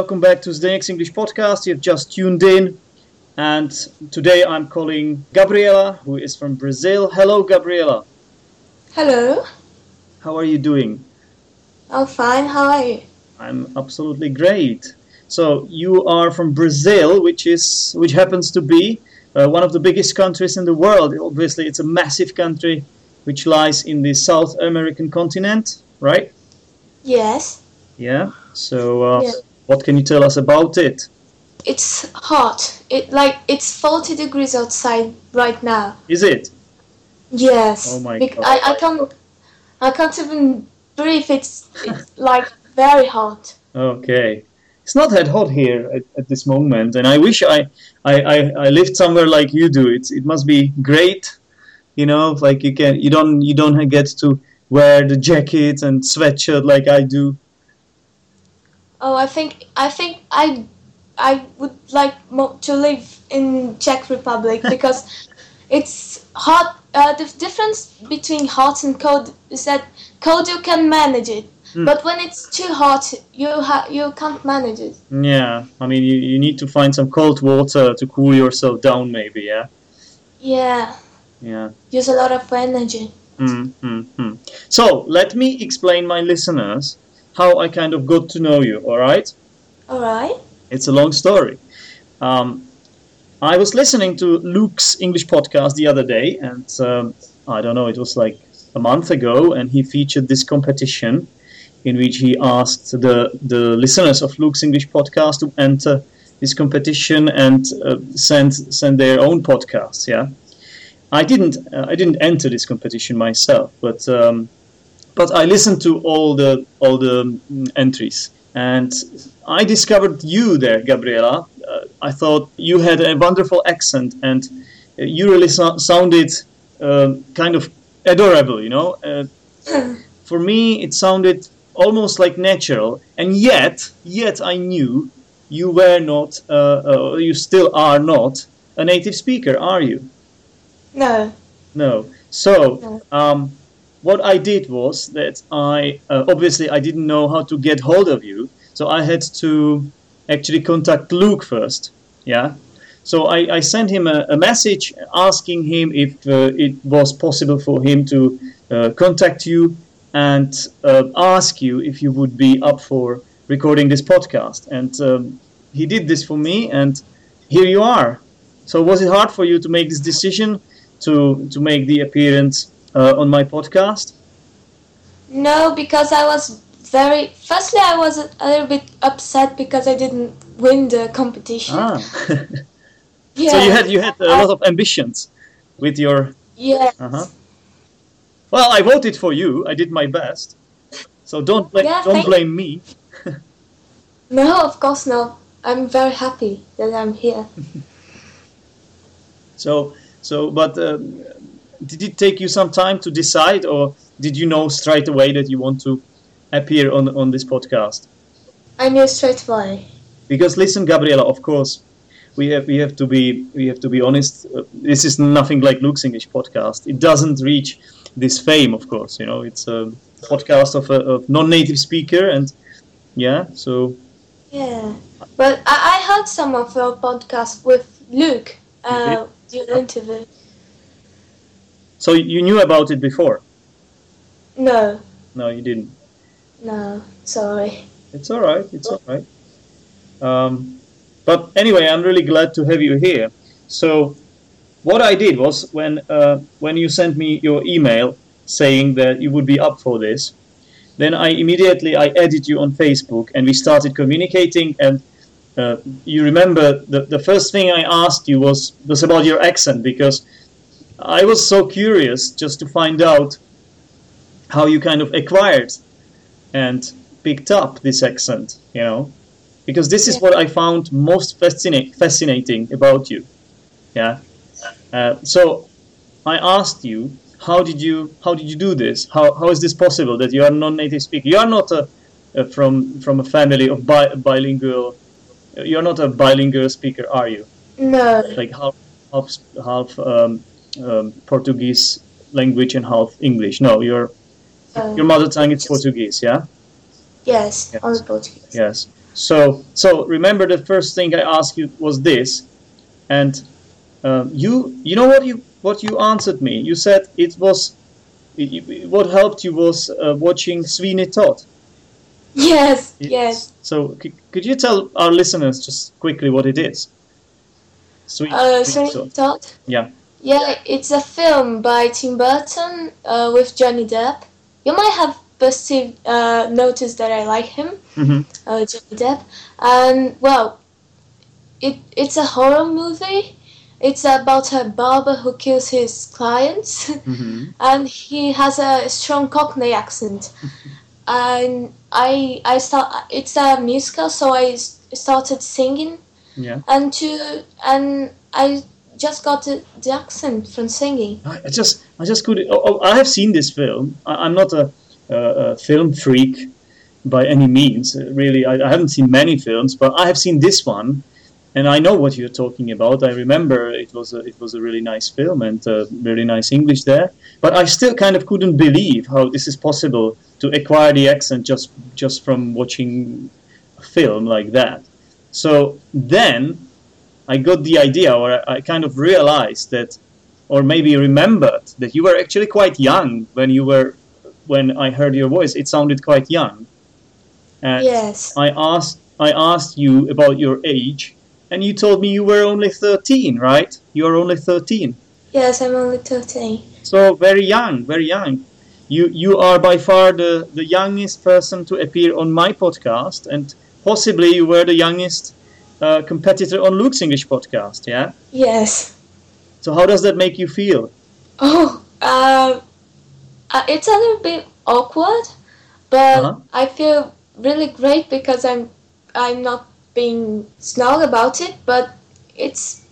welcome back to Zdenek's English podcast. You've just tuned in, and today I'm calling Gabriela, who is from Brazil. Hello, Gabriela. Hello, How are you doing? I'm fine. How are you? I'm absolutely great. So you are from Brazil, which is which happens to be uh, one of the biggest countries in the world. Obviously, it's a massive country which lies in the South American continent, right? Yes, Yeah. So uh, Yeah. What can you tell us about it? it's hot. It like it's 40 degrees outside right now. Is it? Yes. Oh my God. I, I can't I can't even breathe. It's, it's like very hot. Okay. It's not that hot here at, at this moment, and I wish I, I, I, I lived somewhere like you do. It's it must be great, you know, like you can you don't you don't get to wear the jacket and sweatshirt like I do. Oh, I think I think I I would like mo- to live in Czech Republic because it's hot. Uh, the difference between hot and cold is that cold you can manage it, Hmm. but when it's too hot, you ha- you can't manage it. Yeah, I mean you, you need to find some cold water to cool yourself down, maybe. Yeah, Yeah, yeah. use a lot of energy. Mm, mm, mm. So let me explain my listeners how I kind of got to know you. All right. All right. It's a long story. Um, I was listening to Luke's English podcast the other day, and um, I don't know, it was like a month ago, and he featured this competition in which he asked the, the listeners of Luke's English podcast to enter this competition and uh, send send their own podcasts. Yeah, I didn't uh, I didn't enter this competition myself, but um, but I listened to all the all the mm, entries, and I discovered you there, Gabriela. Uh, I thought you had a wonderful accent, and uh, you really so- sounded uh, kind of adorable. You know, uh, for me, it sounded almost like natural, and yet, yet I knew you were not, uh, uh, you still are not a native speaker, are you? No. No. So, um, what I did was that I uh, obviously I didn't know how to get hold of you, so I had to actually contact Luke first. Yeah. So I, I sent him a, a message asking him if uh, it was possible for him to uh, contact you and uh, ask you if you would be up for recording this podcast. And um, he did this for me, and here you are. So was it hard for you to make this decision to to make the appearance uh, on my podcast? No, because I was very. Firstly, I was a, little bit upset because I didn't win the competition. Ah. yeah. so you had you had a lot of ambitions with your. Yeah. Uh-huh. Well, I voted for you. I did my best. So don't bla- Yeah, don't blame me. No, of course not. I'm very happy that I'm here. So so but um, did it take you some time to decide, or did you know straight away that you want to appear on on this podcast? I knew straight away. because listen gabriela of course we have we have to be we have to be honest uh, this is nothing like luke's english podcast it doesn't reach this fame of course you know it's a podcast of a of non-native speaker and yeah so Yeah. But I, I heard some of your podcast with Luke. Uh, your interview. So you knew about it before? No, no you didn't? No, sorry. it's all right it's all right. Um, but anyway i'm really glad to have you here. So what i did was when uh, when you sent me your email saying that you would be up for this then i immediately i added you on facebook and we started communicating and uh, you remember the, the first thing i asked you was was about your accent because i was so curious just to find out how you kind of acquired and picked up this accent you know because this is what I found most fascina- fascinating about you. Yeah. Uh, so I asked you, how did you how did you do this? How how is this possible that you are non-native speaker? You are not a, a from from a family of bi- bilingual. You are not a bilingual speaker, are you? No, Like half half half um, um, Portuguese language and half English. No, your uh, your mother tongue is Portuguese. Yeah. yes, Yes. only Portuguese. Yes. So, so remember the first thing I asked you was this, and um, you, you know what you what you answered me. You said it was it, it- what helped you was uh, watching Sweeney Todd. Yes, It's- yes. So, c- could you tell our listeners just quickly what it is? Sweeney, Uh, Sweeney Sweeney Todd. Todd. Yeah. Yeah, it's a film by Tim Burton uh, with Johnny Depp. You might have perceived, uh, noticed that I like him, hmm uh, Johnny Depp. And well, it it's a horror movie. It's about a barber who kills his clients, hmm and he has a strong Cockney accent. and I I start. It's a musical, so I started singing Yeah. and to and I just got the, the accent from singing. I just, I just could. Oh, oh, I have seen this film. I, I'm not a, a, a film freak by any means. Uh, Really, I, I haven't seen many films, but I have seen this one, and I know what you're talking about. I remember it was a, it was a really nice film and uh, really nice English there. But I still kind of couldn't believe how this is possible to acquire the accent just just from watching a film like that. So then I got the idea, or I, kind of realized that, or maybe remembered that you were actually quite young when you were, when I heard your voice. It sounded quite young. And Yes. I asked, I asked you about your age, and you told me you were only thirteen, right? You are only thirteen. Yes, I'm only 13. So very young, very young. You you are by far the, the youngest person to appear on my podcast, and possibly you were the youngest uh, competitor on Luke's English podcast. Yeah. Yes. So how does that make you feel? Oh, uh, uh, it's a little bit awkward, but Uh-huh. I feel really great because I'm I'm not being snarl about it, but it's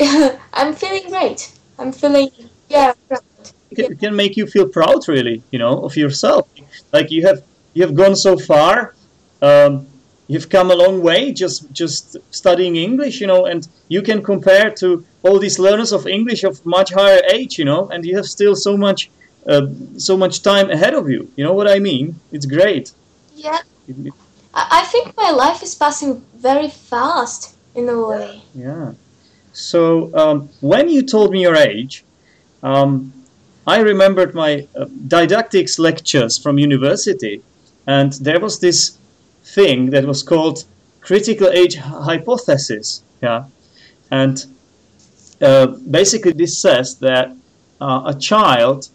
I'm feeling great. I'm feeling yeah. proud. It can, it can make you feel proud, really, you know, of yourself. Like you have you have gone so far. Um, you've come a long way just just studying English, you know, and you can compare to all these learners of English of much higher age, you know, and you have still so much uh, so much time ahead of you. You know what I mean? It's great. Yeah, It- it- I, I think my life is passing very fast in a way. Yeah. So um, when you told me your age, um, I remembered my uh, didactics lectures from university, and there was this thing that was called critical age hypothesis. Yeah, and uh, basically this says that uh, a child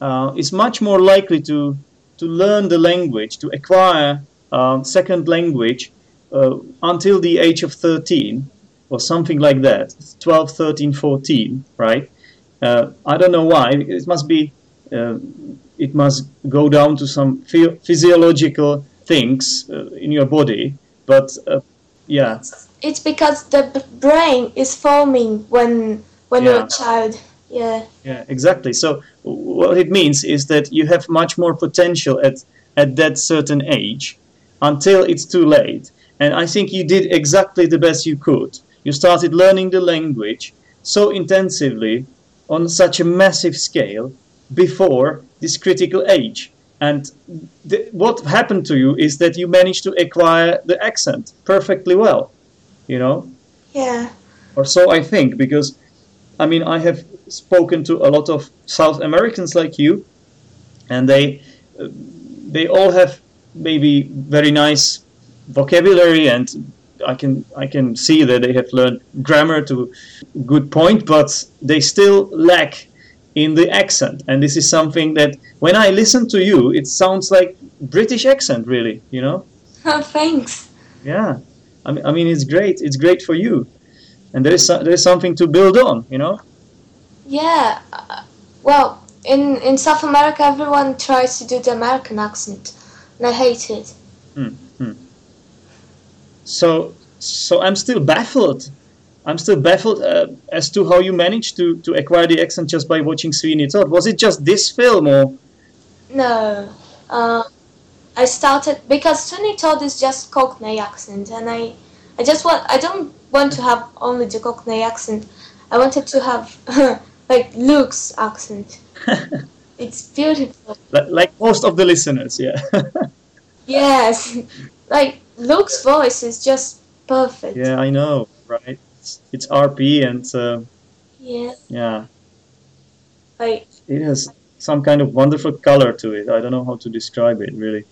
uh, is much more likely to to learn the language, to acquire um, second language uh, until the age of 13 or something like that 12 13 14 right uh, i don't know why it must be uh, it must go down to some phy- physiological things uh, in your body but uh, yeah It's, because the b- brain is forming when when you're a child. Yeah. Yeah, exactly. So what it means is that you have much more potential at at that certain age until it's too late. And I think you did exactly the best you could. You started learning the language so intensively on such a massive scale before this critical age. And th- what happened to you is that you managed to acquire the accent perfectly well, you know? Yeah. or so I think, because I mean I have spoken to a lot of South Americans like you, and they they all have maybe very nice vocabulary, and I can I can see that they have learned grammar to good point, but they still lack in the accent, and this is something that when I listen to you, it sounds like British accent, really, you know. Oh, thanks. Yeah, I mean, I mean, it's great. It's great for you, and there is so, there is something to build on. You know. Yeah. uh, Well, in in South America, everyone tries to do the American accent, and I hate it. Hmm. So so I'm still baffled. I'm still baffled uh, as to how you managed to to acquire the accent just by watching Sweeney Todd. Was it just this film, or No. Uh, I started because Sweeney Todd is just Cockney accent, and I, I just want I don't want to have only the Cockney accent. I wanted to have like Luke's accent. It's beautiful. like, like most of the listeners? Yeah. Yes, like Luke's voice is just perfect. Yeah, I know, right? It's, it's RP and uh, Yeah. yeah, Like it has some kind of wonderful color to it. I don't know how to describe it really.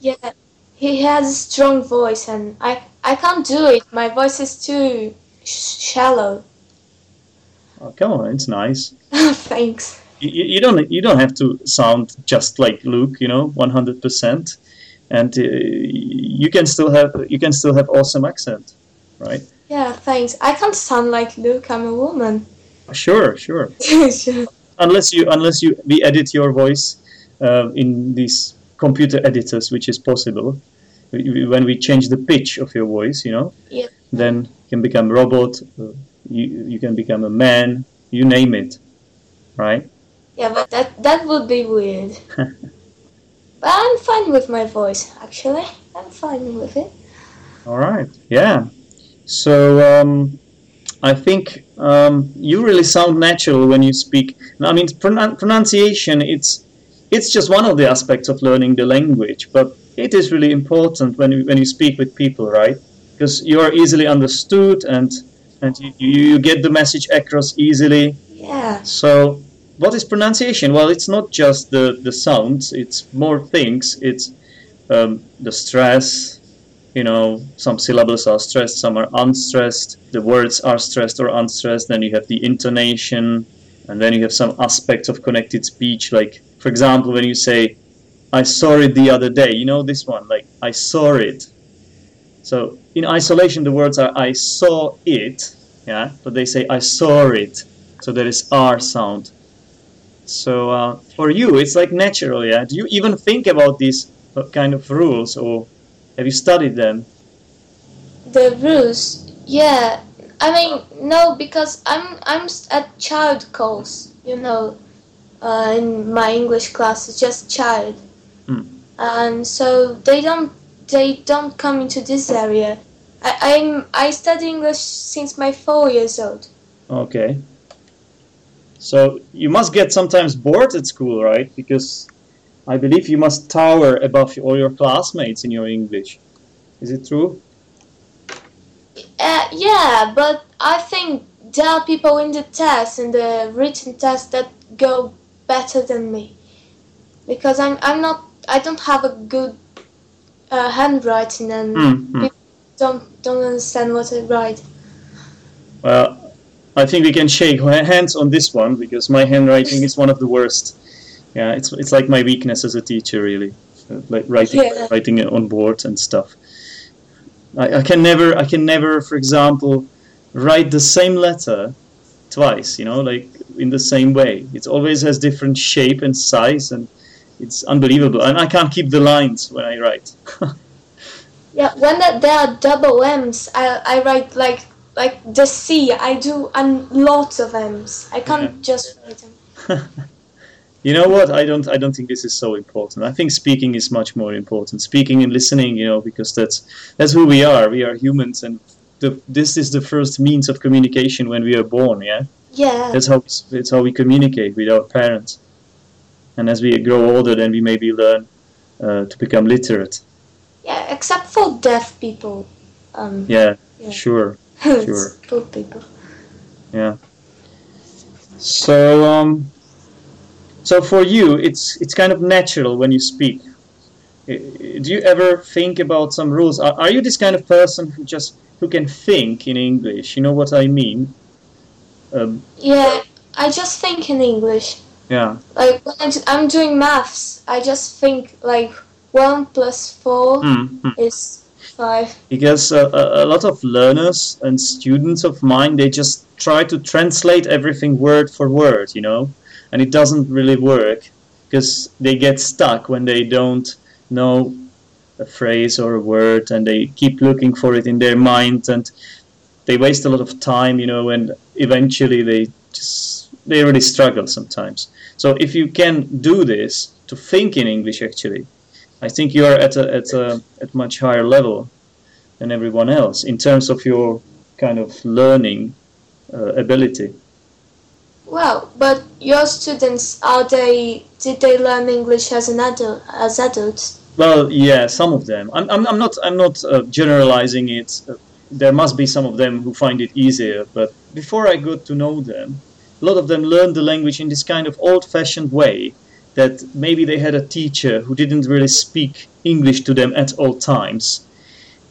yeah, he has a strong voice, and I I can't do it. My voice is too sh- shallow. Oh, come on, it's nice. Thanks. You, you don't you don't have to sound just like Luke, you know, one hundred percent, and uh, you can still have you can still have awesome accent, right? Yeah, thanks. I can't sound like Luke. I'm a woman. Sure, sure. Sure. unless you unless you we edit your voice uh, in these computer editors, which is possible. When we change the pitch of your voice, you know, Yeah. then you can become a robot. Uh, you you can become a man. You name it, right? Yeah, but that that would be weird. but I'm fine with my voice, actually. I'm fine with it. All right. Yeah. So um, I think um, you really sound natural when you speak. I mean, pronun- pronunciation it's it's just one of the aspects of learning the language, but it is really important when you, when you speak with people, right? Because you are easily understood and and you, you you get the message across easily. Yeah. So, what is pronunciation? Well, it's not just the, the sounds, it's more things. It's um, the stress, you know, some syllables are stressed, some are unstressed, the words are stressed or unstressed, then you have the intonation, and then you have some aspects of connected speech, like, for example, when you say, I saw it the other day, you know this one, like, I saw it. So, in isolation, the words are, I saw it, yeah, but they say, I saw it. So there is R sound. So uh, for you, it's like natural, yeah. Do you even think about these uh, kind of rules, or have you studied them? The rules. Yeah. I mean, no, because I'm I'm at child course. You know, uh, in my English class, it's just child, Hmm. and so they don't they don't come into this area. I, I'm I study English since my four years old. Okay. So you must get sometimes bored at school, right? Because I believe you must tower above all your classmates in your English. Is it true? Uh, yeah, but I think there are people in the test, in the written test, that go better than me, because I'm I'm not I don't have a good uh, handwriting and Hmm. don't don't understand what I write. Well, I think we can shake hands on this one because my handwriting is one of the worst. Yeah, it's it's like my weakness as a teacher, really, uh, like writing Yeah. writing it on board and stuff. I, I can never I can never, for example, write the same letter twice. You know, like in the same way. It always has different shape and size, and it's unbelievable. And I can't keep the lines when I write. Yeah, when there are double M's, I I write like like the C. I do and lots of M's. I can't Yeah. just write them. you know what? I don't. I don't think this is so important. I think speaking is much more important. Speaking and listening, you know, because that's that's who we are. We are humans, and the, this is the first means of communication when we are born. Yeah, Yeah. that's how that's how we communicate with our parents. And as we grow older, then we maybe learn uh, to become literate. Yeah, except for deaf people. Um, Yeah, Yeah. sure. Sure. People. Yeah. So, um, so for you, it's it's kind of natural when you speak. Do you ever think about some rules? Are, are you this kind of person who just who can think in English? You know what I mean? Um, Yeah, I just think in English. yeah. Like when I'm doing maths, I just think like one plus four Mm, mm. is five. Because uh, a, a lot of learners and students of mine, they just try to translate everything word for word, you know, and it doesn't really work because they get stuck when they don't know a phrase or a word and they keep looking for it in their mind and they waste a lot of time, you know, and eventually they just they really struggle sometimes. So if you can do this to think in English, actually, I think you are at a at a at much higher level than everyone else in terms of your kind of learning uh, ability. Well, but your students are they did they learn English as an adult as adults? Well, yeah, some of them. I'm, I'm, I'm not, I'm not uh, generalizing it. There must be some of them who find it easier, but before I got to know them, a lot of them learned the language in this kind of old-fashioned way that maybe they had a teacher who didn't really speak English to them at all times,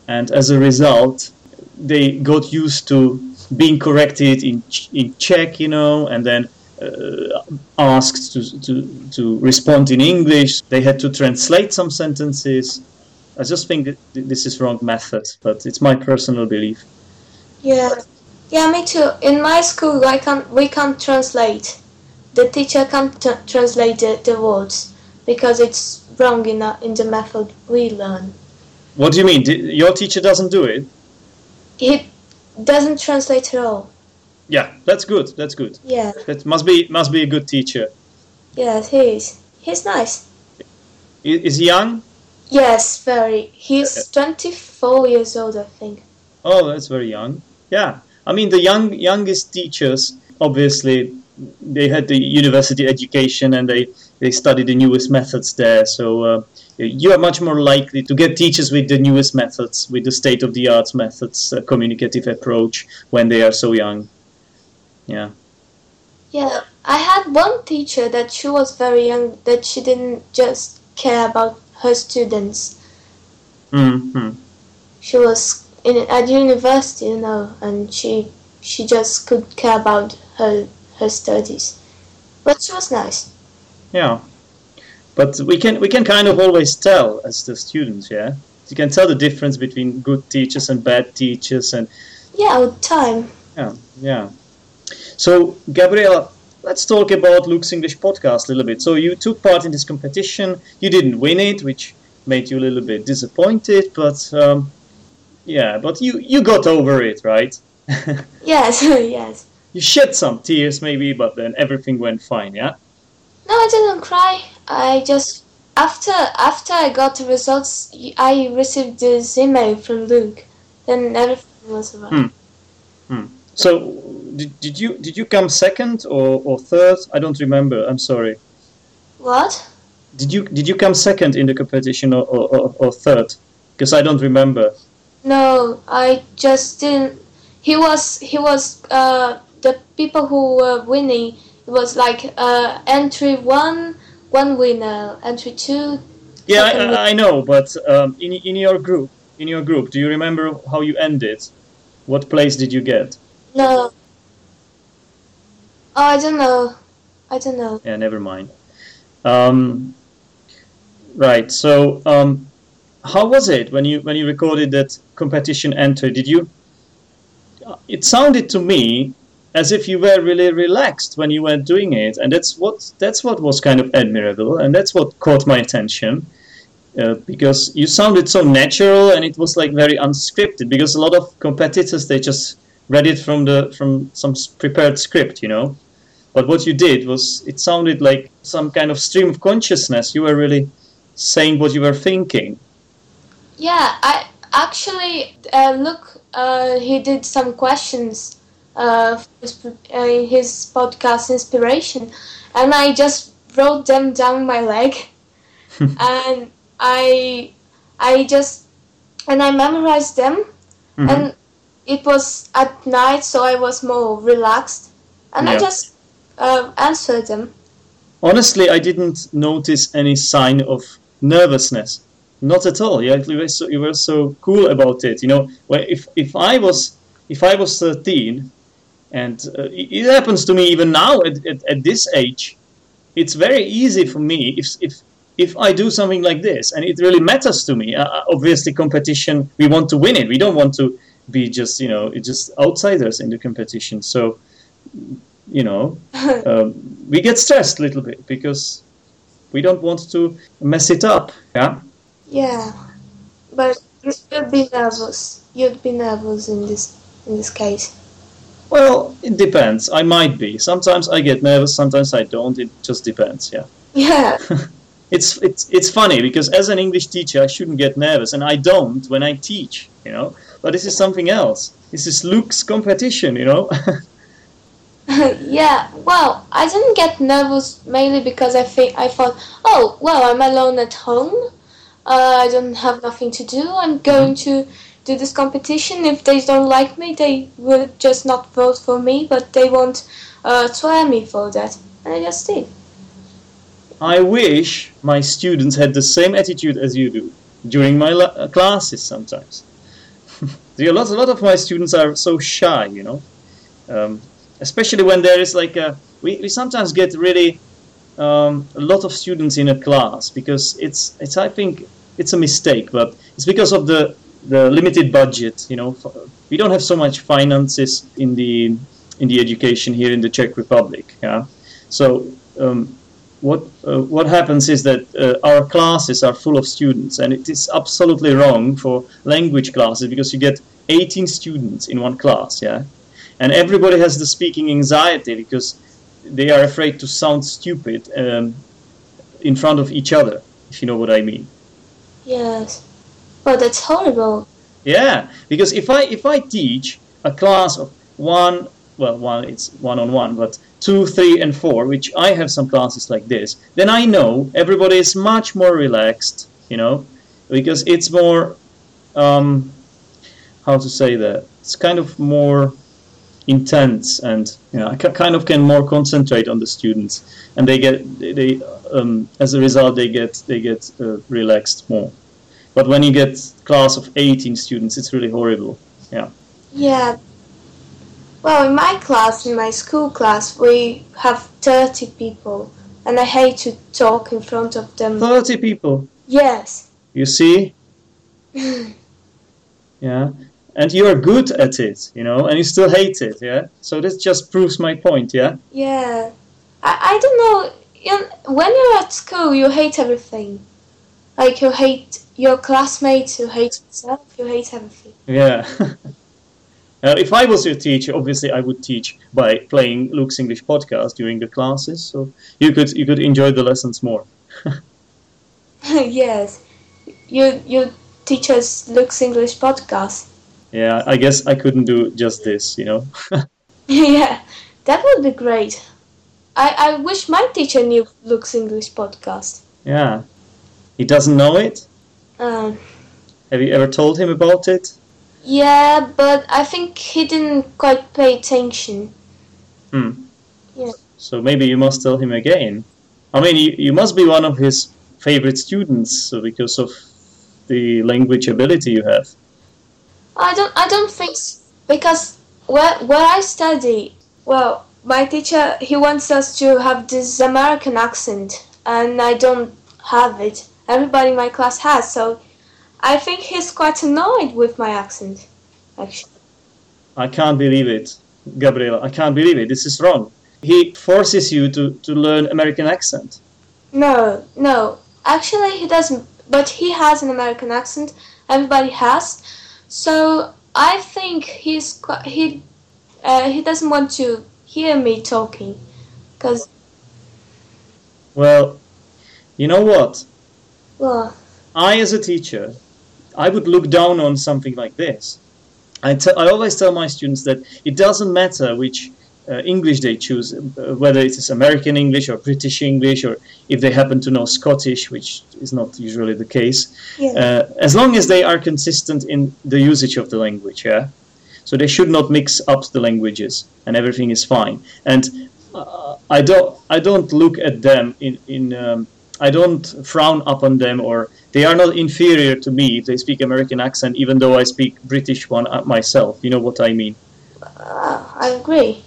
and as a result, they got used to being corrected in in Czech, you know, and then uh, asked to, to, to respond in English. They had to translate some sentences. I just think that this is wrong method, but it's my personal belief. Yeah, yeah, me too. In my school, I can't, we can't translate. The teacher can't t- translate the, the words because it's wrong in, the, in the method we learn. What do you mean? Your teacher doesn't do it? He doesn't translate at all. Yeah, that's good. That's good. Yeah. That must be must be a good teacher. Yes, he is. He's nice. Is he young? Yes, very. He's 24 years old, I think. Oh, that's very young. Yeah. I mean, the young youngest teachers, obviously, they had the university education and they, they studied the newest methods there. So uh, you are much more likely to get teachers with the newest methods, with the state of the art methods, uh, communicative approach when they are so young. Yeah. Yeah, I had one teacher that she was very young, that she didn't just care about her students. Mm-hmm. She was in at university, you know, and she she just could care about her her studies. But she was nice. Yeah. But we can we can kind of always tell as the students, yeah. You can tell the difference between good teachers and bad teachers and Yeah, with time. Yeah, yeah. So, Gabriela, let's talk about Luke's English podcast a little bit. So, you took part in this competition. You didn't win it, which made you a little bit disappointed, but um, yeah, but you, you got over it, right? yes, yes. You shed some tears, maybe, but then everything went fine, yeah? No, I didn't cry. I just after after I got the results, I received this email from Luke. Then everything was alright. Hmm. Hmm. So, did, did you did you come second or, or third? I don't remember. I'm sorry. What? Did you did you come second in the competition or, or, or third? Because I don't remember. No, I just didn't. He was he was uh, the people who were winning. It was like uh, entry one, one winner. Entry two. Yeah, I, I, know, but um, in in your group, in your group, do you remember how you ended? What place did you get? No. Oh, I don't know. I don't know. Yeah, never mind. Um, right. So, um, how was it when you when you recorded that competition entry? Did you? It sounded to me as if you were really relaxed when you were doing it, and that's what that's what was kind of admirable, and that's what caught my attention. Uh, because you sounded so natural and it was like very unscripted because a lot of competitors they just read it from the from some prepared script, you know. But what you did was it sounded like some kind of stream of consciousness. You were really saying what you were thinking. Yeah, I actually uh, look. Uh, he did some questions uh, his, uh, his podcast inspiration, and I just wrote them down my leg, and I I just and I memorized them, mm-hmm. and it was at night, so I was more relaxed, and yeah. I just uh, answered them. Honestly, I didn't notice any sign of nervousness. Not at all. You were so, you were so cool about it. You know, if if I was if I was thirteen, and uh, it happens to me even now at, at, at this age, it's very easy for me if if if I do something like this and it really matters to me. Uh, obviously, competition we want to win it. We don't want to be just you know just outsiders in the competition. So you know um, we get stressed a little bit because we don't want to mess it up. Yeah. Yeah, but you'd be nervous. You'd be nervous in this in this case. Well, it depends. I might be. Sometimes I get nervous. Sometimes I don't. It just depends. Yeah. Yeah. it's it's it's funny because as an English teacher, I shouldn't get nervous, and I don't when I teach. You know, but this is something else. This is Luke's competition, you know. yeah, well, I didn't get nervous mainly because I think I thought, oh, well, I'm alone at home. uh, I don't have nothing to do. I'm going to do this competition. If they don't like me, they will just not vote for me, but they won't uh, try me for that. And I just did. I wish my students had the same attitude as you do during my uh, classes sometimes. a lot, a lot of my students are so shy, you know, um, especially when there is like a. We, we sometimes get really um, a lot of students in a class because it's it's I think it's a mistake, but it's because of the the limited budget. You know, we don't have so much finances in the in the education here in the Czech Republic. Yeah, so um, what uh, what happens is that uh, our classes are full of students, and it is absolutely wrong for language classes because you get 18 students in one class. Yeah, and everybody has the speaking anxiety because they are afraid to sound stupid um, in front of each other. If you know what I mean. Yes. Oh, that's horrible. Yeah, because if I if I teach a class of one, well, one it's one on one, but two, three, and four, which I have some classes like this, then I know everybody is much more relaxed, you know, because it's more, um, how to say that? It's kind of more intense, and you know, I kind of can more concentrate on the students, and they get they um, as a result they get they get uh, relaxed more. But when you get class of 18 students, it's really horrible. Yeah. Yeah. Well, in my class, in my school class, we have 30 people, and I hate to talk in front of them. 30 people. Yes. You see? yeah. And you're good at it, you know, and you still hate it, yeah? So this just proves my point, yeah? Yeah. I, I don't know. When you're at school, you hate everything. Like, you hate your classmates, you hate yourself, you hate everything. Yeah. Uh, if I was your teacher, obviously I would teach by playing Luke's English podcast during the classes, so you could you could enjoy the lessons more. yes, you you teach us Luke's English podcast. Yeah, I guess I couldn't do just this, you know. yeah, that would be great. I I wish my teacher knew Luke's English podcast. Yeah, he doesn't know it. Um, Have you ever told him about it? yeah, but I think he didn't quite pay attention. Hmm. Yeah. So maybe you must tell him again. I mean, you, you must be one of his favorite students so because of the language ability you have. I don't I don't think s because where where I study, well, my teacher he wants us to have this American accent, and I don't have it. Everybody in my class has, so I think he's quite annoyed with my accent. Actually, I can't believe it, Gabriela. I can't believe it. This is wrong. He forces you to, to learn American accent. no, no, actually he doesn't. But he has an American accent. Everybody has, so I think he's qui- he uh, he doesn't want to hear me talking, because Well, you know what? Well. I, as a teacher, I would look down on something like this. I, I always tell my students that it doesn't matter which uh, English they choose, uh, whether it is American English or British English, or if they happen to know Scottish, which is not usually the case, Yeah. uh, as long as they are consistent in the usage of the language, yeah? So they should not mix up the languages, and everything is fine. And uh, I don't, I don't look at them in, in um, I don't frown upon them or they are not inferior to me if they speak American accent, even though I speak British one myself. You know what I mean? Uh, I agree.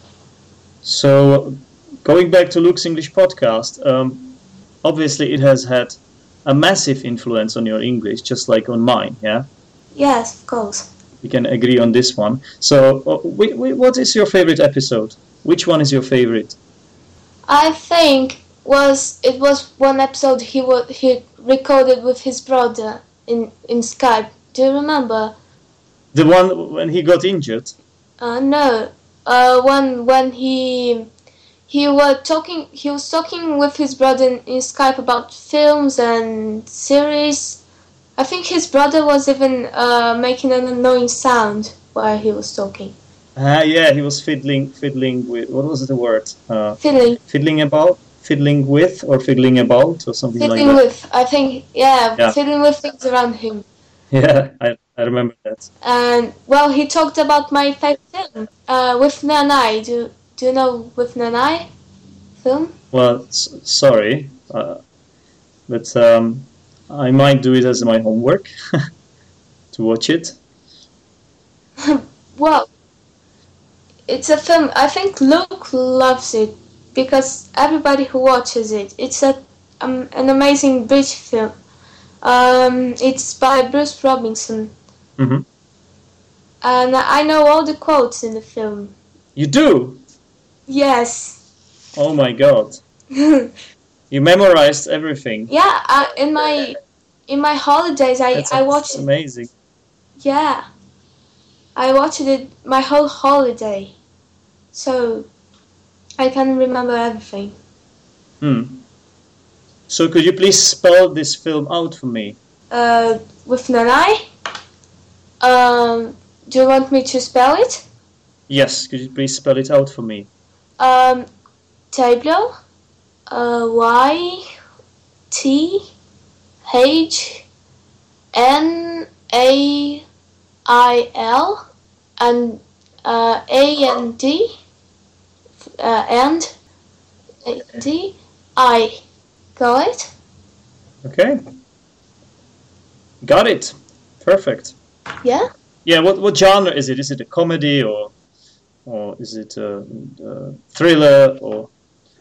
So, going back to Luke's English podcast, um, obviously it has had a massive influence on your English, just like on mine. Yeah, Yes, of course. we can agree on this one. So, uh, wh- wh- what is your favorite episode? Which one is your favorite? I think was it was one episode he wa he recorded with his brother in in Skype. Do you remember? The one when he got injured. Uh, no. Uh, one when he he was talking he was talking with his brother in, in Skype about films and series. I think his brother was even uh, making an annoying sound while he was talking. Ah, yeah, he was fiddling, fiddling with what was the word? Uh, Fiddling. fiddling about, fiddling with or fiddling about or something Fiddling like that. Fiddling with, I think, yeah, Yeah. fiddling with things around him. Yeah, I, I remember that. And well, he talked about my favorite film, uh, Withnail and I. Do do you know Withnail and I film? Well, s- sorry, uh, but um, I might do it as my homework to watch it. Well, it's a film. I think Luke loves it because everybody who watches it, it's a um, an amazing British film. Um, it's by Bruce Robinson, hmm and I know all the quotes in the film. You do? Yes. Oh my god! You memorized everything. Yeah, I, in my in my holidays, I That's I watched. amazing. Yeah, I watched it my whole holiday, so I can remember everything. Hmm. So could you please spell this film out for me? Uh, Withnail and I. Um, do you want me to spell it? Yes, could you please spell it out for me? Um, Tableau. Uh, Y T H N A I L and uh, A N D uh, and D I. Got it? Okay. Got it. Perfect. Yeah. Yeah. What what genre is it? Is it a comedy or or is it a, a thriller or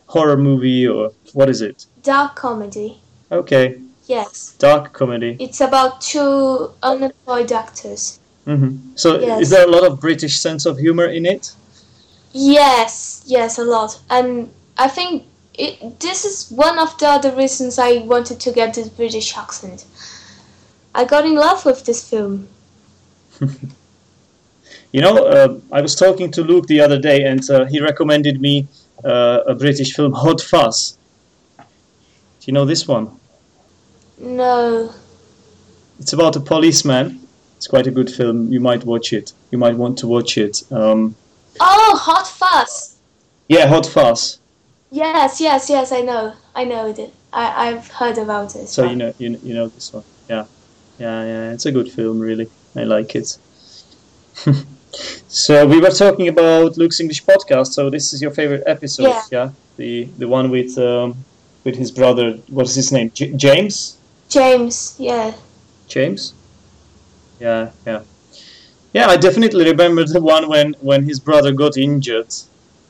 horror movie or what is it? Dark comedy. Okay. Yes. Dark comedy. It's about two unemployed actors. hmm So Yes. is there a lot of British sense of humor in it? Yes, yes, a lot. And I think it, this is one of the other reasons I wanted to get this British accent. I got in love with this film. You know, uh, I was talking to Luke the other day, and uh, he recommended me uh, a British film, Hot Fuzz. Do you know this one? No. It's about a policeman. It's quite a good film. You might watch it. You might want to watch it. Um, Oh, Hot Fuzz! yeah, Hot Fuzz. Yes, yes, yes, I know. I know it. I, I've heard about it. So you know, you, you know this one. Yeah, yeah, yeah. It's a good film, really. I like it. so we were talking about Luke's English podcast. So this is your favorite episode, Yeah. The the one with um, with his brother. What's his name? J- James. James, yeah. James. Yeah, yeah, yeah. I definitely remember the one when when his brother got injured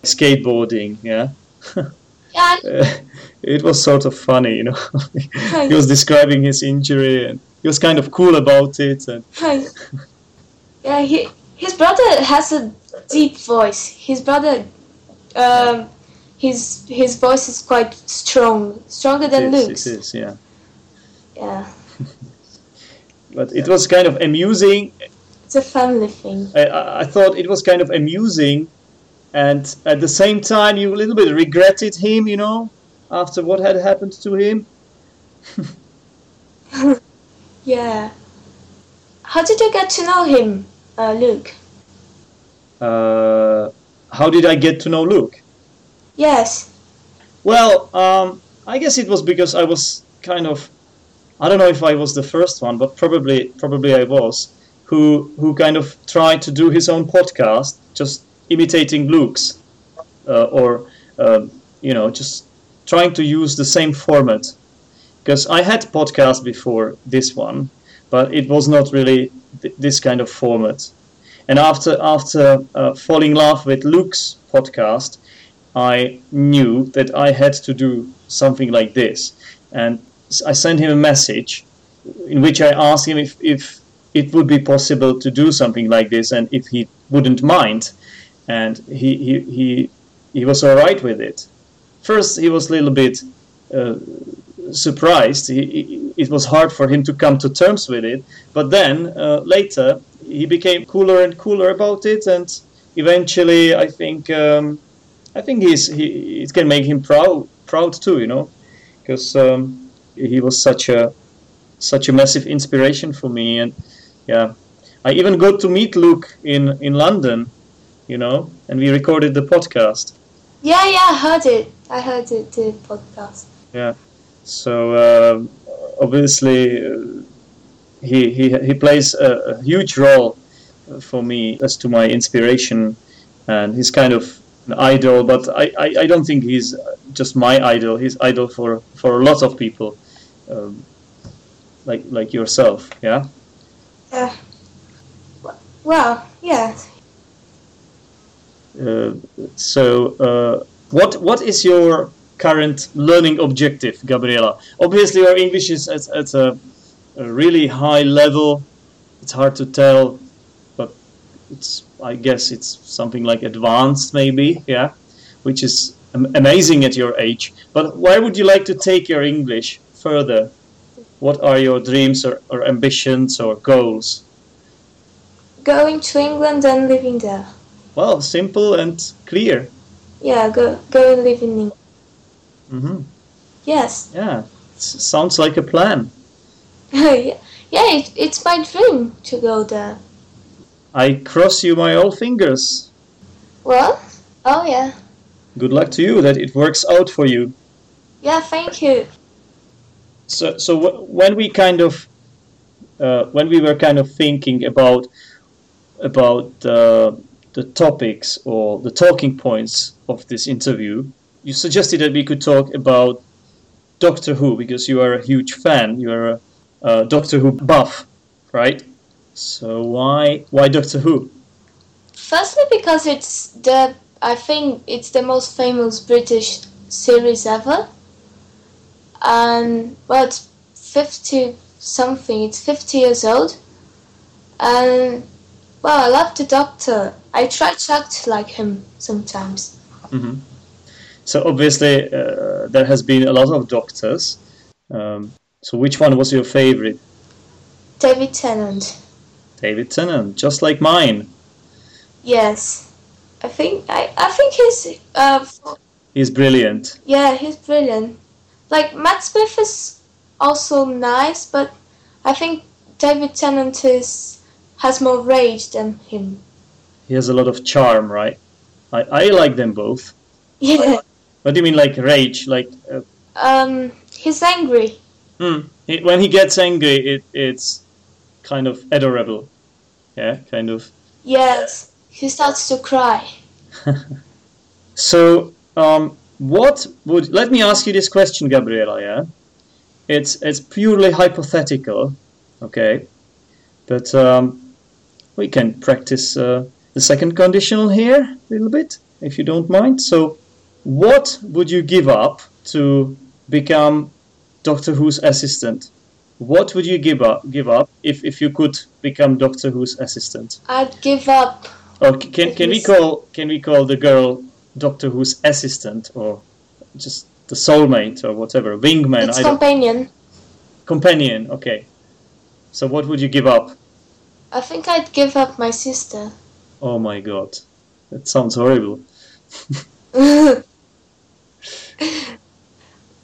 skateboarding. Yeah. Yeah, Uh, it was sort of funny, you know. he was describing his injury, and he was kind of cool about it. And yeah, he, his brother has a deep voice. His brother, um, his his voice is quite strong, stronger than it is, Luke's. it is, yeah. Yeah, But it was kind of amusing. It's a family thing. I, I I thought it was kind of amusing, and at the same time, you a little bit regretted him, you know, after what had happened to him. Yeah. How did you get to know him, uh, Luke? Uh, how did I get to know Luke? Yes. Well, um, I guess it was because I was kind of, I don't know if I was the first one, but probably probably I was, who who kind of tried to do his own podcast, just imitating Luke's, uh, or um you know, just trying to use the same format. Because I had podcast before this one, but it was not really th- this kind of format. And after after uh, falling in love with Luke's podcast, I knew that I had to do something like this. And I sent him a message in which I asked him if, if it would be possible to do something like this and if he wouldn't mind. And he, he, he, he was all right with it. First, he was a little bit uh, surprised. He, he, it was hard for him to come to terms with it. But then uh, later, he became cooler and cooler about it. And eventually, I think. Um, I think he's he it can make him proud proud too, you know, because um, he was such a such a massive inspiration for me, and yeah, I even got to meet Luke in in London, you know, and we recorded the podcast. Yeah, yeah, I heard it. I heard it, the podcast. Yeah. So um obviously, uh, he he he plays a, a huge role for me as to my inspiration, and he's kind of an idol. But I, I, I don't think he's just my idol. He's idol for for a lot of people, um, like like yourself. Yeah. Yeah. Well, yeah. Uh, so, uh, what what is your current learning objective, Gabriela? Obviously, your English is at, at a, a really high level. It's hard to tell, but it's I guess it's something like advanced, maybe, yeah, which is amazing at your age. But where would you like to take your English further? What are your dreams or, or ambitions or goals? Going to England and living there. Well, simple and clear. Yeah, go go and live in England. Mm-hmm. Yes. Yeah, sounds like a plan. yeah, yeah it, it's my dream to go there. I cross you my all fingers. What? Oh, yeah. Good luck to you that it works out for you. Yeah, thank you. So, so w- when we kind of, uh, when we were kind of thinking about about uh, the topics or the talking points of this interview, you suggested that we could talk about Doctor Who because you are a huge fan. You are a, a Doctor Who buff, right? So why why Doctor Who? Firstly, because it's the I think it's the most famous British series ever, and well, it's fifty something. It's fifty years old, and well, I love the Doctor. I try to act like him sometimes. hmm So obviously uh, there has been a lot of doctors. Um, so which one was your favorite? David Tennant. David Tennant, just like mine. Yes, I think I I think he's uh He's brilliant. yeah he's brilliant. Like Matt Smith is also nice, but I think David Tennant is has more rage than him. He has a lot of charm, right? I, I like them both. Yeah. What do you mean, like rage? Like uh, Um, he's angry. hmm, he, when he gets angry, it it's kind of adorable. Yeah, kind of. Yes, he starts to cry. So, um, what would let me ask you this question, Gabriela? Yeah, it's it's purely hypothetical, okay, but um, we can practice uh, the second conditional here a little bit, if you don't mind. So, what would you give up to become Doctor Who's assistant? What would you give up give up if, if you could become Doctor Who's assistant? I'd give up. Or c- can can we call can we call the girl Doctor Who's assistant or just the soulmate or whatever wingman? It's I don't, companion. companion. Okay. So what would you give up? I think I'd give up my sister. Oh my god, that sounds horrible.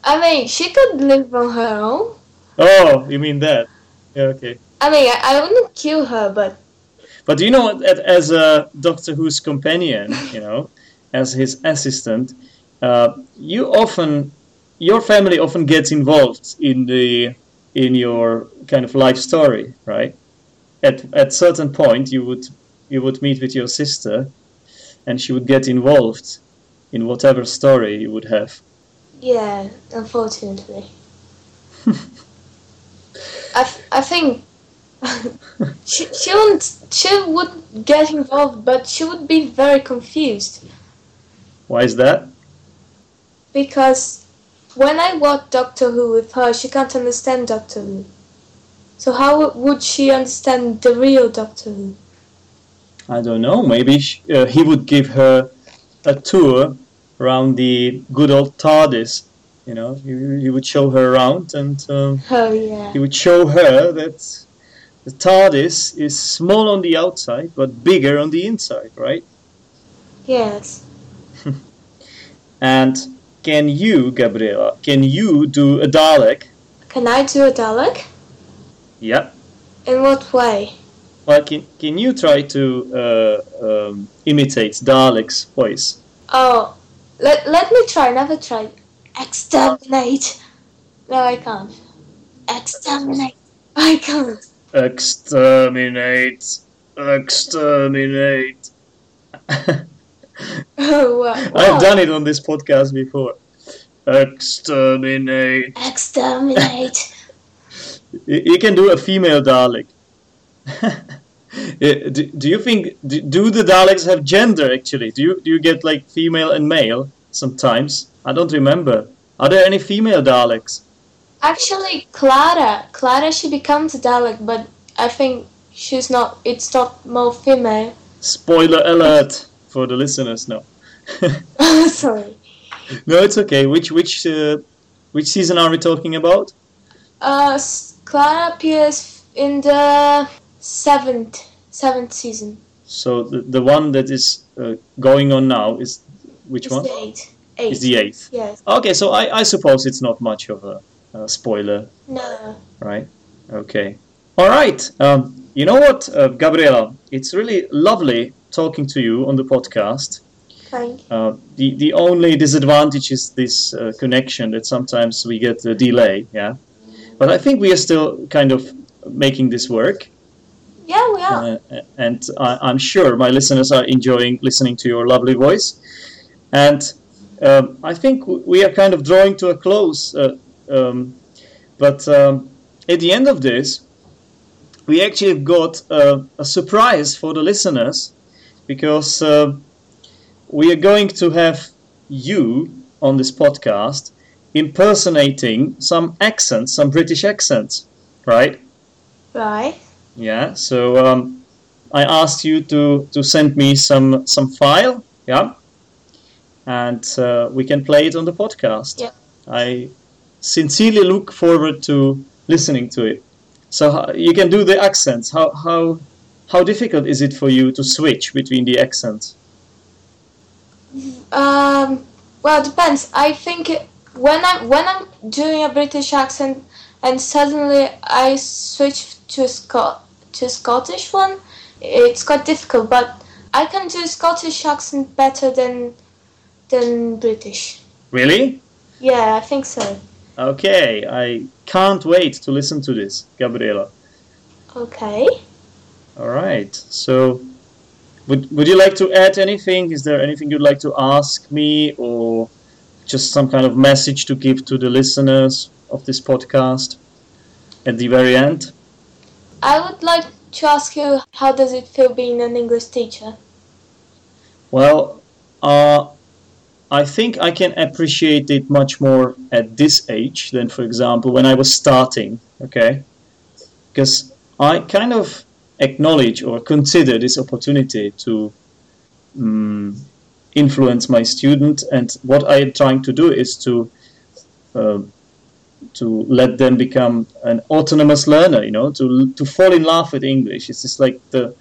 I mean, she could live on her own. Oh, you mean that? Yeah, okay. I mean, I, I wouldn't kill her, but But do you know what? As a Doctor Who's companion, you know, as his assistant, uh, you often, your family often gets involved in the in your kind of life story, right? At at certain point, you would you would meet with your sister, and she would get involved in whatever story you would have. yeah, unfortunately. I, I think she, she wouldn't she would get involved, but she would be very confused Why is that? because when I watch Doctor Who with her, she can't understand Doctor Who. So how would she understand the real Doctor Who? I don't know. Maybe sh uh, he would give her a tour around the good old TARDIS. You know, he, he would show her around, and um, Oh yeah. he would show her that the TARDIS is small on the outside but bigger on the inside, right? Yes. And can you, Gabriela, can you do a Dalek? Can I do a Dalek? Yeah. In what way? Well, can can you try to uh, um, imitate Dalek's voice? Oh, Let, let me try, never try. Exterminate. No, I can't. Exterminate. I can't. Exterminate. Exterminate. Oh. I've done it on this podcast before. Exterminate. Exterminate. You can do a female Dalek. Eh, do, do you think do, do the Daleks have gender actually? Do you do you get like female and male sometimes? I don't remember. Are there any female Daleks? Actually, Clara. Clara, she becomes a Dalek, but I think she's not. It's not more female. Spoiler alert for the listeners. No, Sorry. no, it's okay. Which which uh, which season are we talking about? Uh, Clara appears in the seventh seventh season. So the, the one that is uh, going on now is which It's one? the eighth. Eight. Is the eighth. Yes. Okay, so I, I suppose it's not much of a, a spoiler, No. right? Okay. All right. Um, you know what, uh, Gabriela? It's really lovely talking to you on the podcast. Uh, the the only disadvantage is this uh, connection that sometimes we get a delay. Yeah, but I think we are still kind of making this work, Yeah, we are. uh, and I, I'm sure my listeners are enjoying listening to your lovely voice. And um, I think we are kind of drawing to a close. Uh, um, but um, at the end of this, we actually got uh, a surprise for the listeners because uh, we are going to have you on this podcast impersonating some accents, some British accents, right? right. Yeah. So um, I asked you to to send me some some file. Yeah. And uh, we can play it on the podcast. Yeah. I sincerely look forward to listening to it. So how, you can do the accents. How how how difficult is it for you to switch between the accents? Um. Well, it depends. I think when I'm when I'm doing a British accent and suddenly I switch to a Scot to a Scottish one, it's quite difficult. But I can do Scottish accent better than than British. Really? Yeah, I think so. Okay. I can't wait to listen to this, Gabriela. Okay. All right. So, would would you like to add anything? Is there anything you'd like to ask me, or just some kind of message to give to the listeners of this podcast at the very end? I would like to ask you how does it feel being an English teacher? Well, uh, I think I can appreciate it much more at this age than, for example, when I was starting. Okay, because I kind of acknowledge or consider this opportunity to um, influence my student, and what I am trying to do is to uh, to let them become an autonomous learner. You know, to to fall in love with English. It's just like the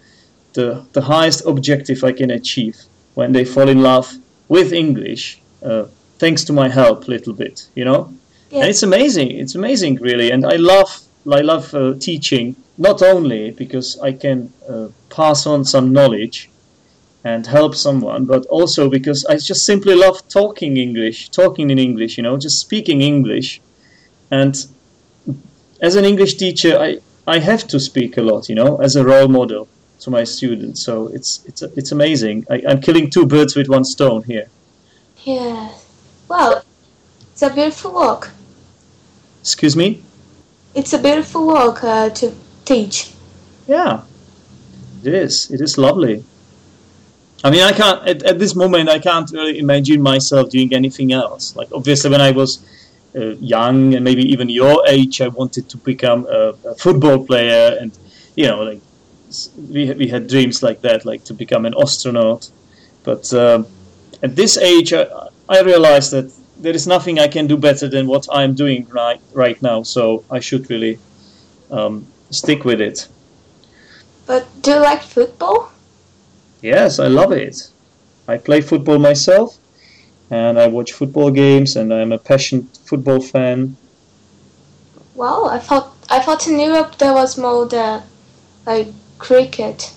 the the highest objective I can achieve when they fall in love with English, uh, thanks to my help a little bit, you know. Yeah. And it's amazing. It's amazing, really. And I love I love uh, teaching not only because I can uh, pass on some knowledge and help someone, but also because I just simply love talking English, talking in English, you know, just speaking English. And as an English teacher, I I have to speak a lot, you know, as a role model to my students. So it's it's it's amazing. I, I'm killing two birds with one stone here. Yeah. Well, it's a beautiful walk. Excuse me. It's a beautiful walk uh, to teach. Yeah, it is. It is lovely. I mean, I can't at, at this moment. I can't really imagine myself doing anything else. Like obviously, when I was uh, young and maybe even your age, I wanted to become a, a football player, and you know, like we we had dreams like that, like to become an astronaut. But um, at this age, I, I realized that there is nothing I can do better than what I'm doing right right now. So I should really um, stick with it. But do you like football? Yes, I love it. I play football myself, and I watch football games, and I'm a passionate football fan. Wow, I thought I thought in Europe there was more the like cricket.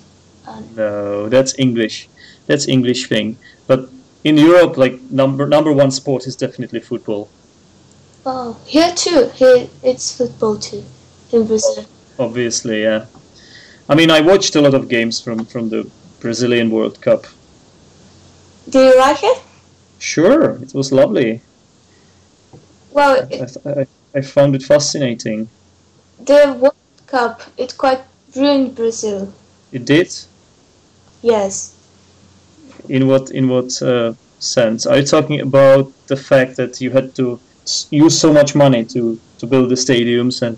No, that's English. That's English thing. But in Europe, like number number one sport is definitely football. Oh, here too. Here it's football too in Brazil. Obviously, yeah. I mean, I watched a lot of games from from the Brazilian World Cup. Do you like it? Sure, it was lovely. Well, I, it, I, I found it fascinating. the World Cup it quite ruined Brazil. It did. Yes. In what in what uh, sense? Are you talking about the fact that you had to use so much money to to build the stadiums and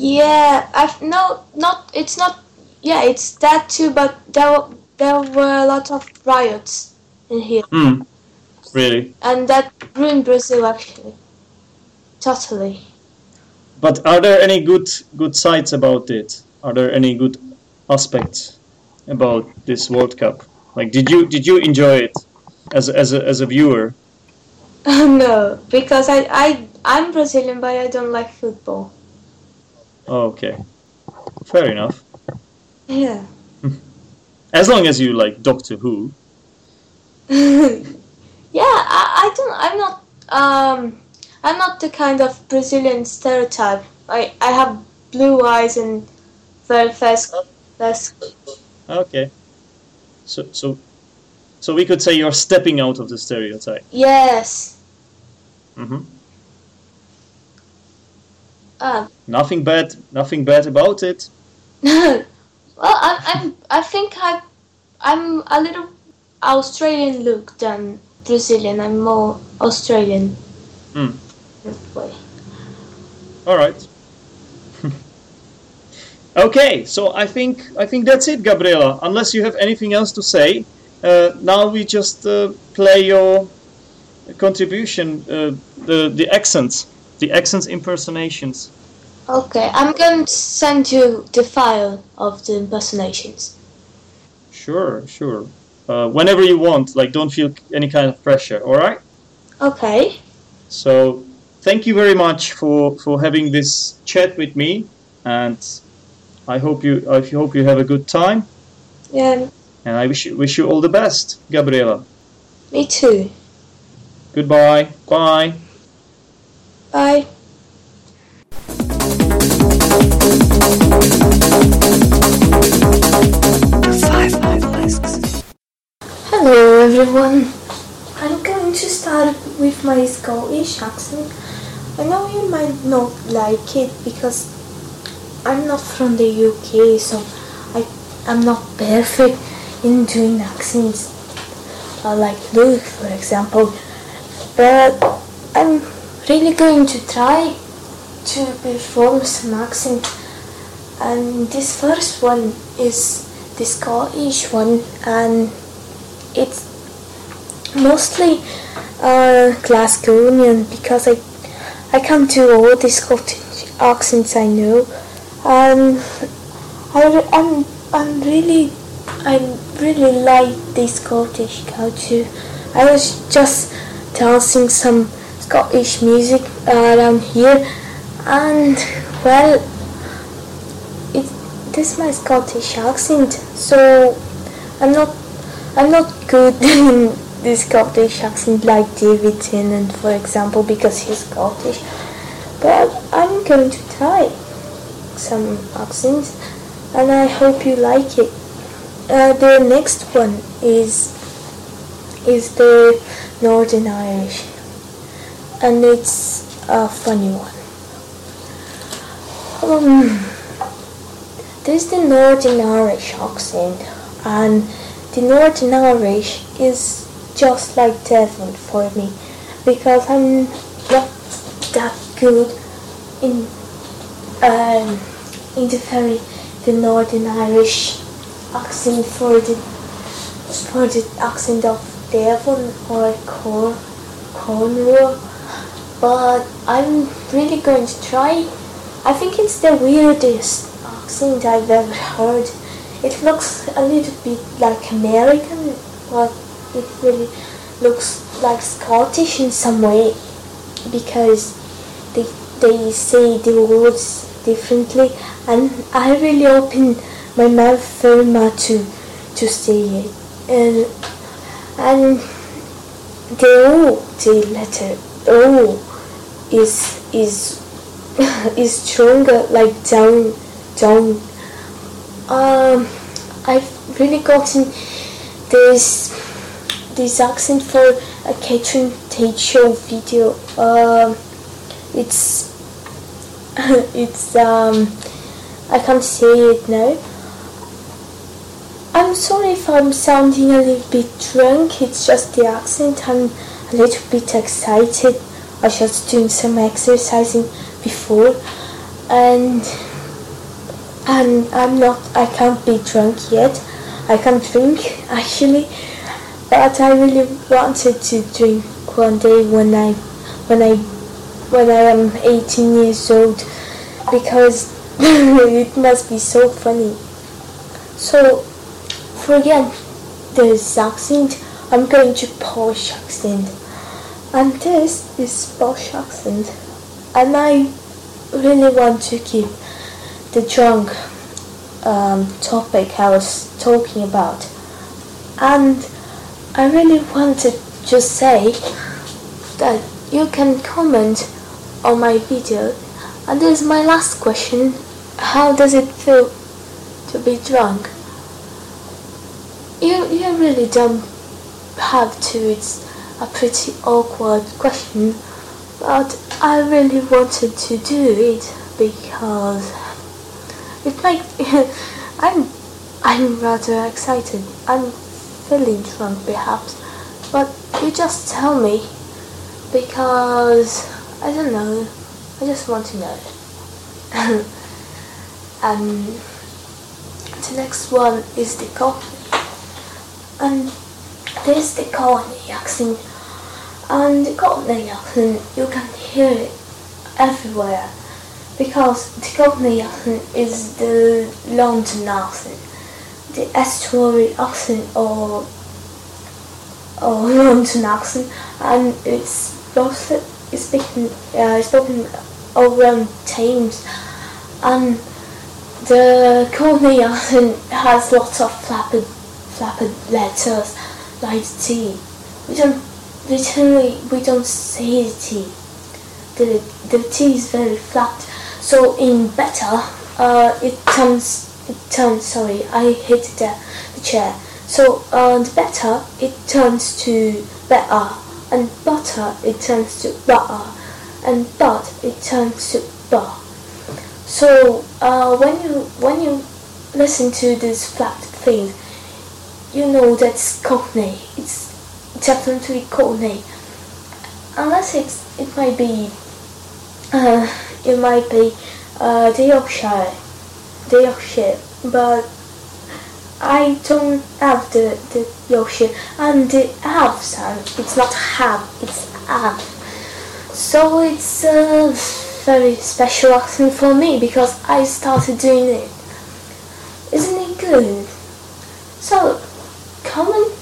Yeah, I've no, not it's not. Yeah, it's that too. But there were- there were a lot of riots in here, Hmm. really? and that ruined Brazil actually. Totally. But are there any good good sides about it? Are there any good aspects about this World Cup? Like, did you did you enjoy it as as a, as a viewer? no, because I I I'm Brazilian, but I don't like football. Oh, okay, fair enough. Yeah. As long as you like Doctor Who. yeah, I, I don't. I'm not. Um, I'm not the kind of Brazilian stereotype. I I have blue eyes and very fast. fast Okay. So so so we could say you're stepping out of the stereotype. yes. hmm Um, Nothing bad. Nothing bad about it. No, well, I, I'm. I think I, I'm a little Australian look than Brazilian. I'm more Australian. Way. All right. okay, so I think I think that's it, Gabriela. Unless you have anything else to say, uh, now we just uh, play your contribution, uh, the the accents, the accents impersonations. Okay, I'm going to send you the file of the impersonations. Sure, sure. Uh, whenever you want, like don't feel any kind of pressure. All right. Okay. So thank you very much for for having this chat with me, and I hope you I hope you have a good time. Yeah, And I wish you, wish you all the best, Gabriela. me too. Goodbye. Bye. Bye. Hello everyone. I'm going to start with my Scottish accent. I know you might not like it because I'm not from the UK, so I I'm not perfect in doing accents. Uh, like Luke, for example. But I'm really going to try to perform some accent. And this first one is the Scottish one, and it's mostly uh, Glasgowian because I I can do all the Scottish accents I know, and I, I'm, I'm really I really like the Scottish culture. I was just dancing some Scottish music around here, and well, it this is my Scottish accent, so I'm not I'm not good in the Scottish accent like David Tennant, for example, because he's Scottish. But I'm going to try some accents, and I hope you like it. Uh, the next one is is the Northern Irish, and it's a funny one. Um, this is the Northern Irish accent, and the Northern Irish is just like Devon for me because I'm not that good in um, in the very the Northern Irish accent for the for the accent of Devon or Corn Cornwall, but I'm really going to try. I think it's the weirdest accent I've ever heard. It looks a little bit like American, but it really looks like Scottish in some way because they they say the words differently, and I really open my mouth very much to to say it. And and the O, the letter O, is is is stronger, like down, down. Um, I've really gotten this this accent for a Catherine Tate show video. Um, it's it's um, I can't say it now. I'm sorry if I'm sounding a little bit drunk. It's just the accent. I'm a little bit excited. I just doing some exercising before, and and I'm not. I can't be drunk yet. I can't drink actually, but I really wanted to drink one day when I when I when I am 18 years old because it must be so funny. So forget the accent. I'm going to Polish accent, and this is Polish accent, and I really want to keep the drunk um, topic I was talking about, and I really wanted to say that you can comment on my video. And this is my last question. How does it feel to be drunk? You, you really don't have to. It's a pretty awkward question. But I really wanted to do it because it might. I'm I'm rather excited. I'm feeling drunk perhaps, but you just tell me because I don't know. I just want to know. and um, the next one is the coffee. Um, and this the Cockney accent. And the Cockney accent, you can hear it everywhere. Because the Cockney accent is the London accent. The estuary accent or or London accent and it's both it's speaking uh, spoken all around Thames and the Cockney accent has lots of flapped flapped letters like T. We don't literally we don't say the T. The the T is very flat. So in better uh, it turns it turns sorry I hit the, the chair. So uh, better it turns to better and butter it turns to butter and but it turns to bar. So uh, when you when you listen to this flat thing, you know that's Cockney. It's definitely Cockney. Unless it's it might be uh, it might be uh, Yorkshire, Yorkshire, but I don't have the, the Yorkshire and the have sound. It's not have, it's have. So it's a very special accent for me because I started doing it. Isn't it good? So, comment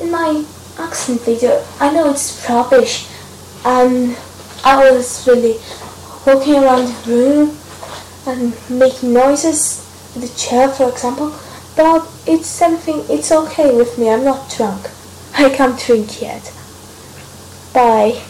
in my accent video. I know it's rubbish and I was really walking around the room and making noises with the chair for example but it's something, it's okay with me. I'm not drunk. I can't drink yet. Bye.